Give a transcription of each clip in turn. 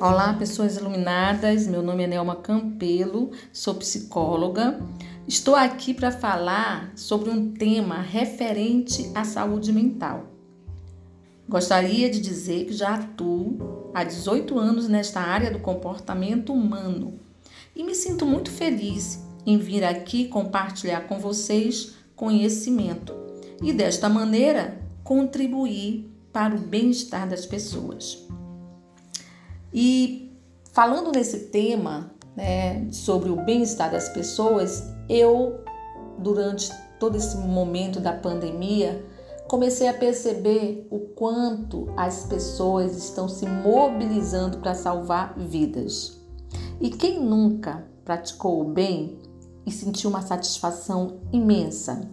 Olá, pessoas iluminadas. Meu nome é Nelma Campelo, sou psicóloga. Estou aqui para falar sobre um tema referente à saúde mental. Gostaria de dizer que já atuo há 18 anos nesta área do comportamento humano e me sinto muito feliz em vir aqui compartilhar com vocês conhecimento e desta maneira contribuir para o bem-estar das pessoas. E falando nesse tema, né, sobre o bem-estar das pessoas, eu, durante todo esse momento da pandemia, comecei a perceber o quanto as pessoas estão se mobilizando para salvar vidas. E quem nunca praticou o bem e sentiu uma satisfação imensa?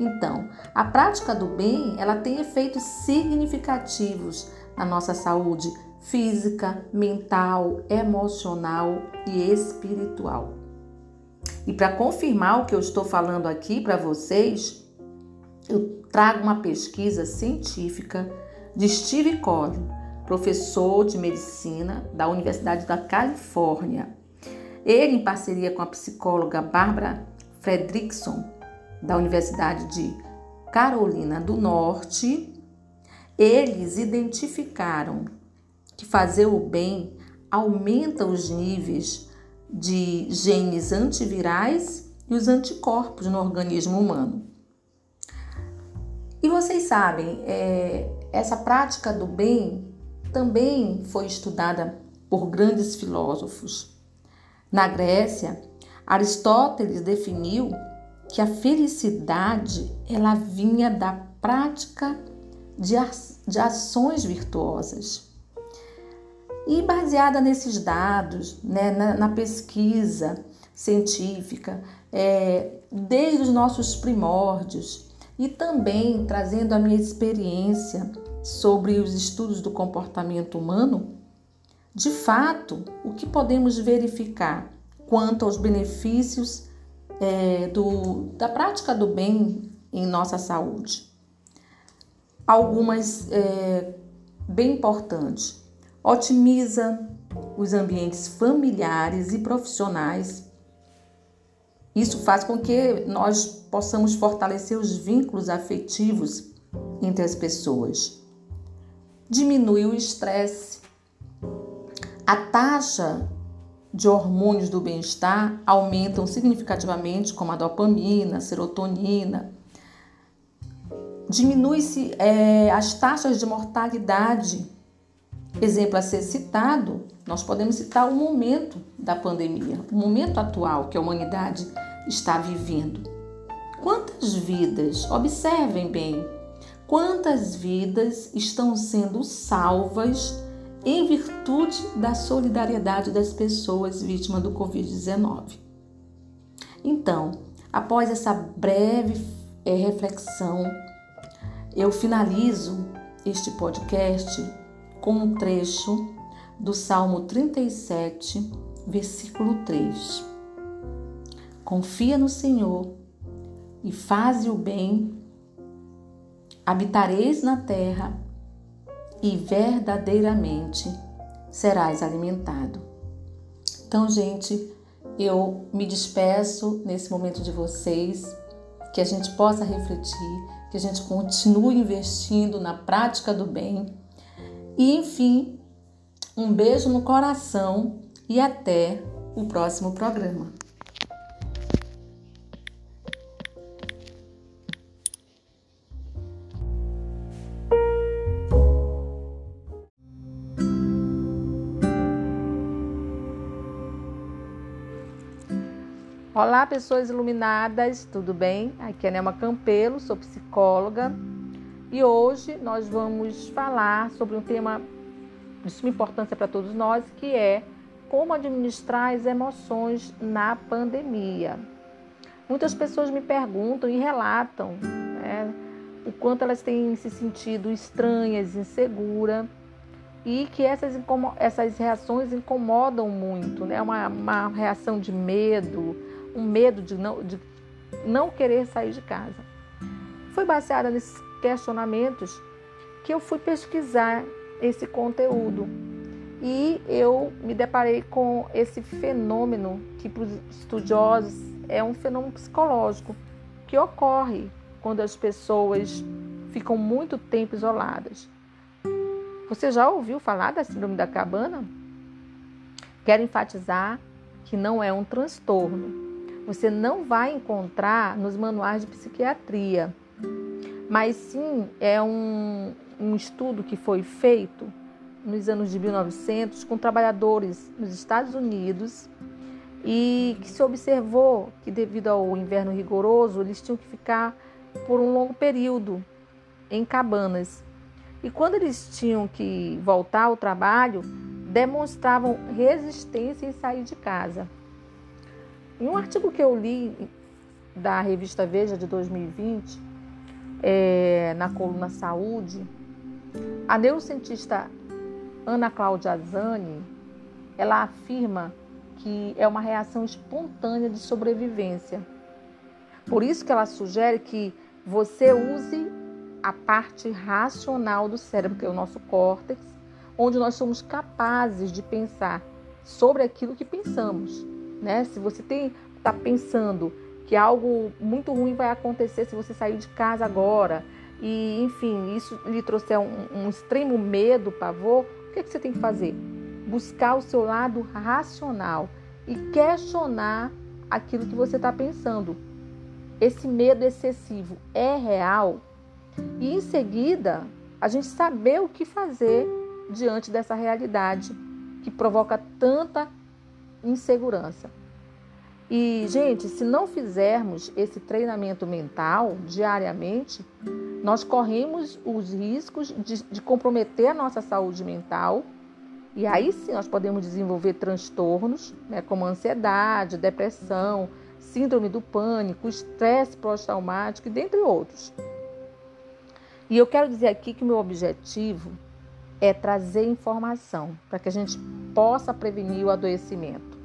Então, a prática do bem, ela tem efeitos significativos na nossa saúde física, mental, emocional e espiritual. E para confirmar o que eu estou falando aqui para vocês, eu trago uma pesquisa científica de Steve Collin, professor de medicina da Universidade da Califórnia. Ele, em parceria com a psicóloga Barbara Fredrickson, da Universidade de Carolina do Norte, eles identificaram que fazer o bem aumenta os níveis de genes antivirais e os anticorpos no organismo humano. E vocês sabem, é, essa prática do bem também foi estudada por grandes filósofos. Na Grécia, Aristóteles definiu que a felicidade ela vinha da prática de, de ações virtuosas. E baseada nesses dados, né, na, na pesquisa científica, é, desde os nossos primórdios, e também trazendo a minha experiência sobre os estudos do comportamento humano, de fato, o que podemos verificar quanto aos benefícios é, do, da prática do bem em nossa saúde? Algumas é, bem importantes otimiza os ambientes familiares e profissionais. Isso faz com que nós possamos fortalecer os vínculos afetivos entre as pessoas. Diminui o estresse. A taxa de hormônios do bem-estar aumentam significativamente, como a dopamina, a serotonina. Diminui-se é, as taxas de mortalidade Exemplo a ser citado, nós podemos citar o momento da pandemia, o momento atual que a humanidade está vivendo. Quantas vidas, observem bem, quantas vidas estão sendo salvas em virtude da solidariedade das pessoas vítimas do Covid-19. Então, após essa breve é, reflexão, eu finalizo este podcast com um trecho do Salmo 37, versículo 3. Confia no Senhor e faze o bem, habitareis na terra e verdadeiramente serás alimentado. Então, gente, eu me despeço nesse momento de vocês, que a gente possa refletir, que a gente continue investindo na prática do bem e enfim, um beijo no coração e até o próximo programa. Olá, pessoas iluminadas, tudo bem? Aqui é Nelma Campelo, sou psicóloga e hoje nós vamos falar sobre um tema de suma importância para todos nós, que é como administrar as emoções na pandemia. Muitas pessoas me perguntam e relatam né, o quanto elas têm se sentido estranhas, inseguras e que essas, essas reações incomodam muito, né? Uma, uma reação de medo, um medo de não, de não querer sair de casa. Foi baseada nesses questionamentos que eu fui pesquisar esse conteúdo. E eu me deparei com esse fenômeno que para os estudiosos é um fenômeno psicológico que ocorre quando as pessoas ficam muito tempo isoladas. Você já ouviu falar da síndrome da cabana? Quero enfatizar que não é um transtorno. Você não vai encontrar nos manuais de psiquiatria, mas sim é um, um estudo que foi feito nos anos de 1900 com trabalhadores nos Estados Unidos e que se observou que devido ao inverno rigoroso eles tinham que ficar por um longo período em cabanas. E quando eles tinham que voltar ao trabalho, demonstravam resistência em sair de casa. Em um artigo que eu li da revista Veja de 2020, é, na coluna Saúde, a neurocientista Ana Cláudia Zani, ela afirma que é uma reação espontânea de sobrevivência. Por isso que ela sugere que você use a parte racional do cérebro, que é o nosso córtex, onde nós somos capazes de pensar sobre aquilo que pensamos. Né? Se você está pensando que algo muito ruim vai acontecer se você sair de casa agora, e enfim, isso lhe trouxer um, um extremo medo, pavor, o que, é que você tem que fazer? Buscar o seu lado racional e questionar aquilo que você está pensando. Esse medo excessivo é real? E em seguida, a gente saber o que fazer diante dessa realidade que provoca tanta insegurança. E, gente, se não fizermos esse treinamento mental diariamente, nós corremos os riscos de, de, comprometer a nossa saúde mental. E aí sim nós podemos desenvolver transtornos, né, como ansiedade, depressão, síndrome do pânico, estresse pós-traumático, dentre outros. E eu quero dizer aqui que o meu objetivo é trazer informação para que a gente possa prevenir o adoecimento.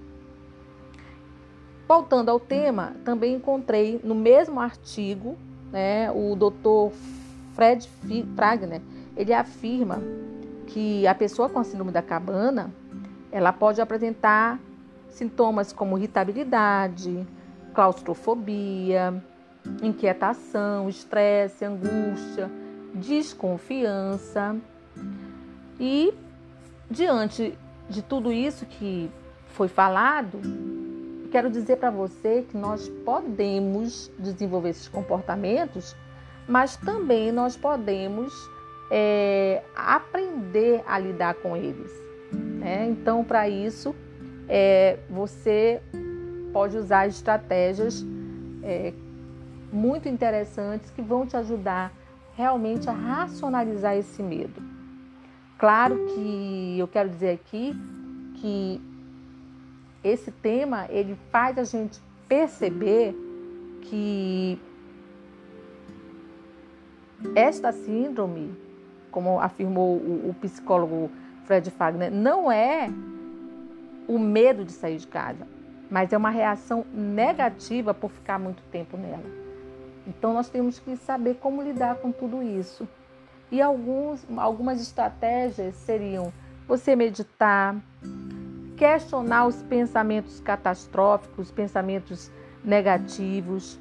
Voltando ao tema, também encontrei no mesmo artigo, né, o Dr. Fred Fragner, ele afirma que a pessoa com a síndrome da cabana, ela pode apresentar sintomas como irritabilidade, claustrofobia, inquietação, estresse, angústia, desconfiança. E diante de tudo isso que foi falado, quero dizer para você que nós podemos desenvolver esses comportamentos, mas também nós podemos é, aprender a lidar com eles. Né? Então, para isso, é, você pode usar estratégias é, muito interessantes que vão te ajudar realmente a racionalizar esse medo. Claro que eu quero dizer aqui que esse tema ele faz a gente perceber que esta síndrome, como afirmou o, o psicólogo Fred Fagner, não é o medo de sair de casa, mas é uma reação negativa por ficar muito tempo nela. Então nós temos que saber como lidar com tudo isso. E alguns, algumas estratégias seriam você meditar, questionar os pensamentos catastróficos, pensamentos negativos.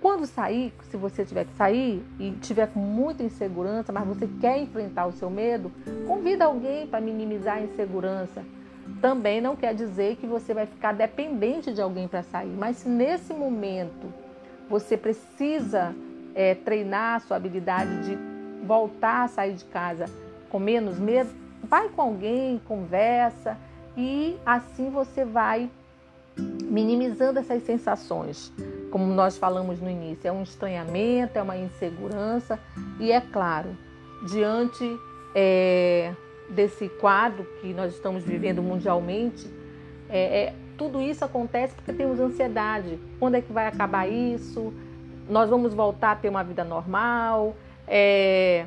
Quando sair, se você tiver que sair e tiver com muita insegurança, mas você quer enfrentar o seu medo, convida alguém para minimizar a insegurança. Também não quer dizer que você vai ficar dependente de alguém para sair, mas se nesse momento você precisa é, treinar a sua habilidade de voltar a sair de casa com menos medo, vai com alguém, conversa e assim você vai minimizando essas sensações. Como nós falamos no início, é um estranhamento, é uma insegurança e é claro, diante é, desse quadro que nós estamos vivendo mundialmente, é, é, tudo isso acontece porque temos ansiedade. Quando é que vai acabar isso? Nós vamos voltar a ter uma vida normal? É,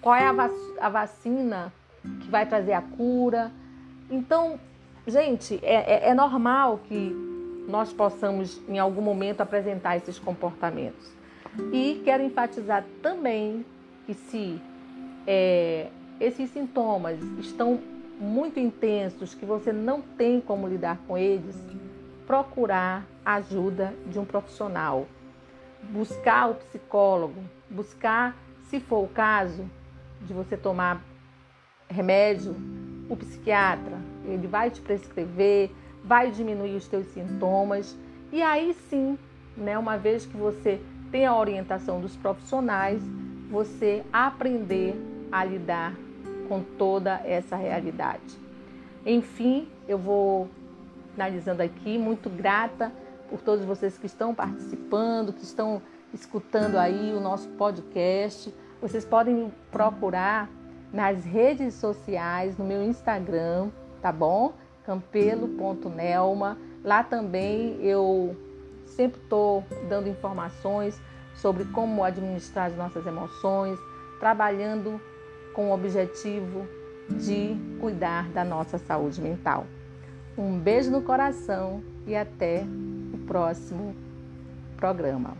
qual é a, vac a vacina que vai trazer a cura. Então, gente, é, é, é normal que nós possamos em algum momento apresentar esses comportamentos. E quero enfatizar também que se é, esses sintomas estão muito intensos, que você não tem como lidar com eles, procurar a ajuda de um profissional. Buscar o psicólogo, buscar, se for o caso, de você tomar remédio, o psiquiatra, ele vai te prescrever, vai diminuir os teus sintomas e aí sim, né, uma vez que você tem a orientação dos profissionais, você aprender a lidar com toda essa realidade. Enfim, eu vou finalizando aqui, muito grata por todos vocês que estão participando, que estão escutando aí o nosso podcast. Vocês podem procurar nas redes sociais, no meu Instagram, tá bom? campelo.nelma. Lá também eu sempre estou dando informações sobre como administrar as nossas emoções, trabalhando com o objetivo de cuidar da nossa saúde mental. Um beijo no coração e até o próximo programa.